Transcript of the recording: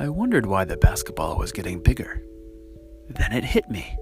I wondered why the basketball was getting bigger. Then it hit me.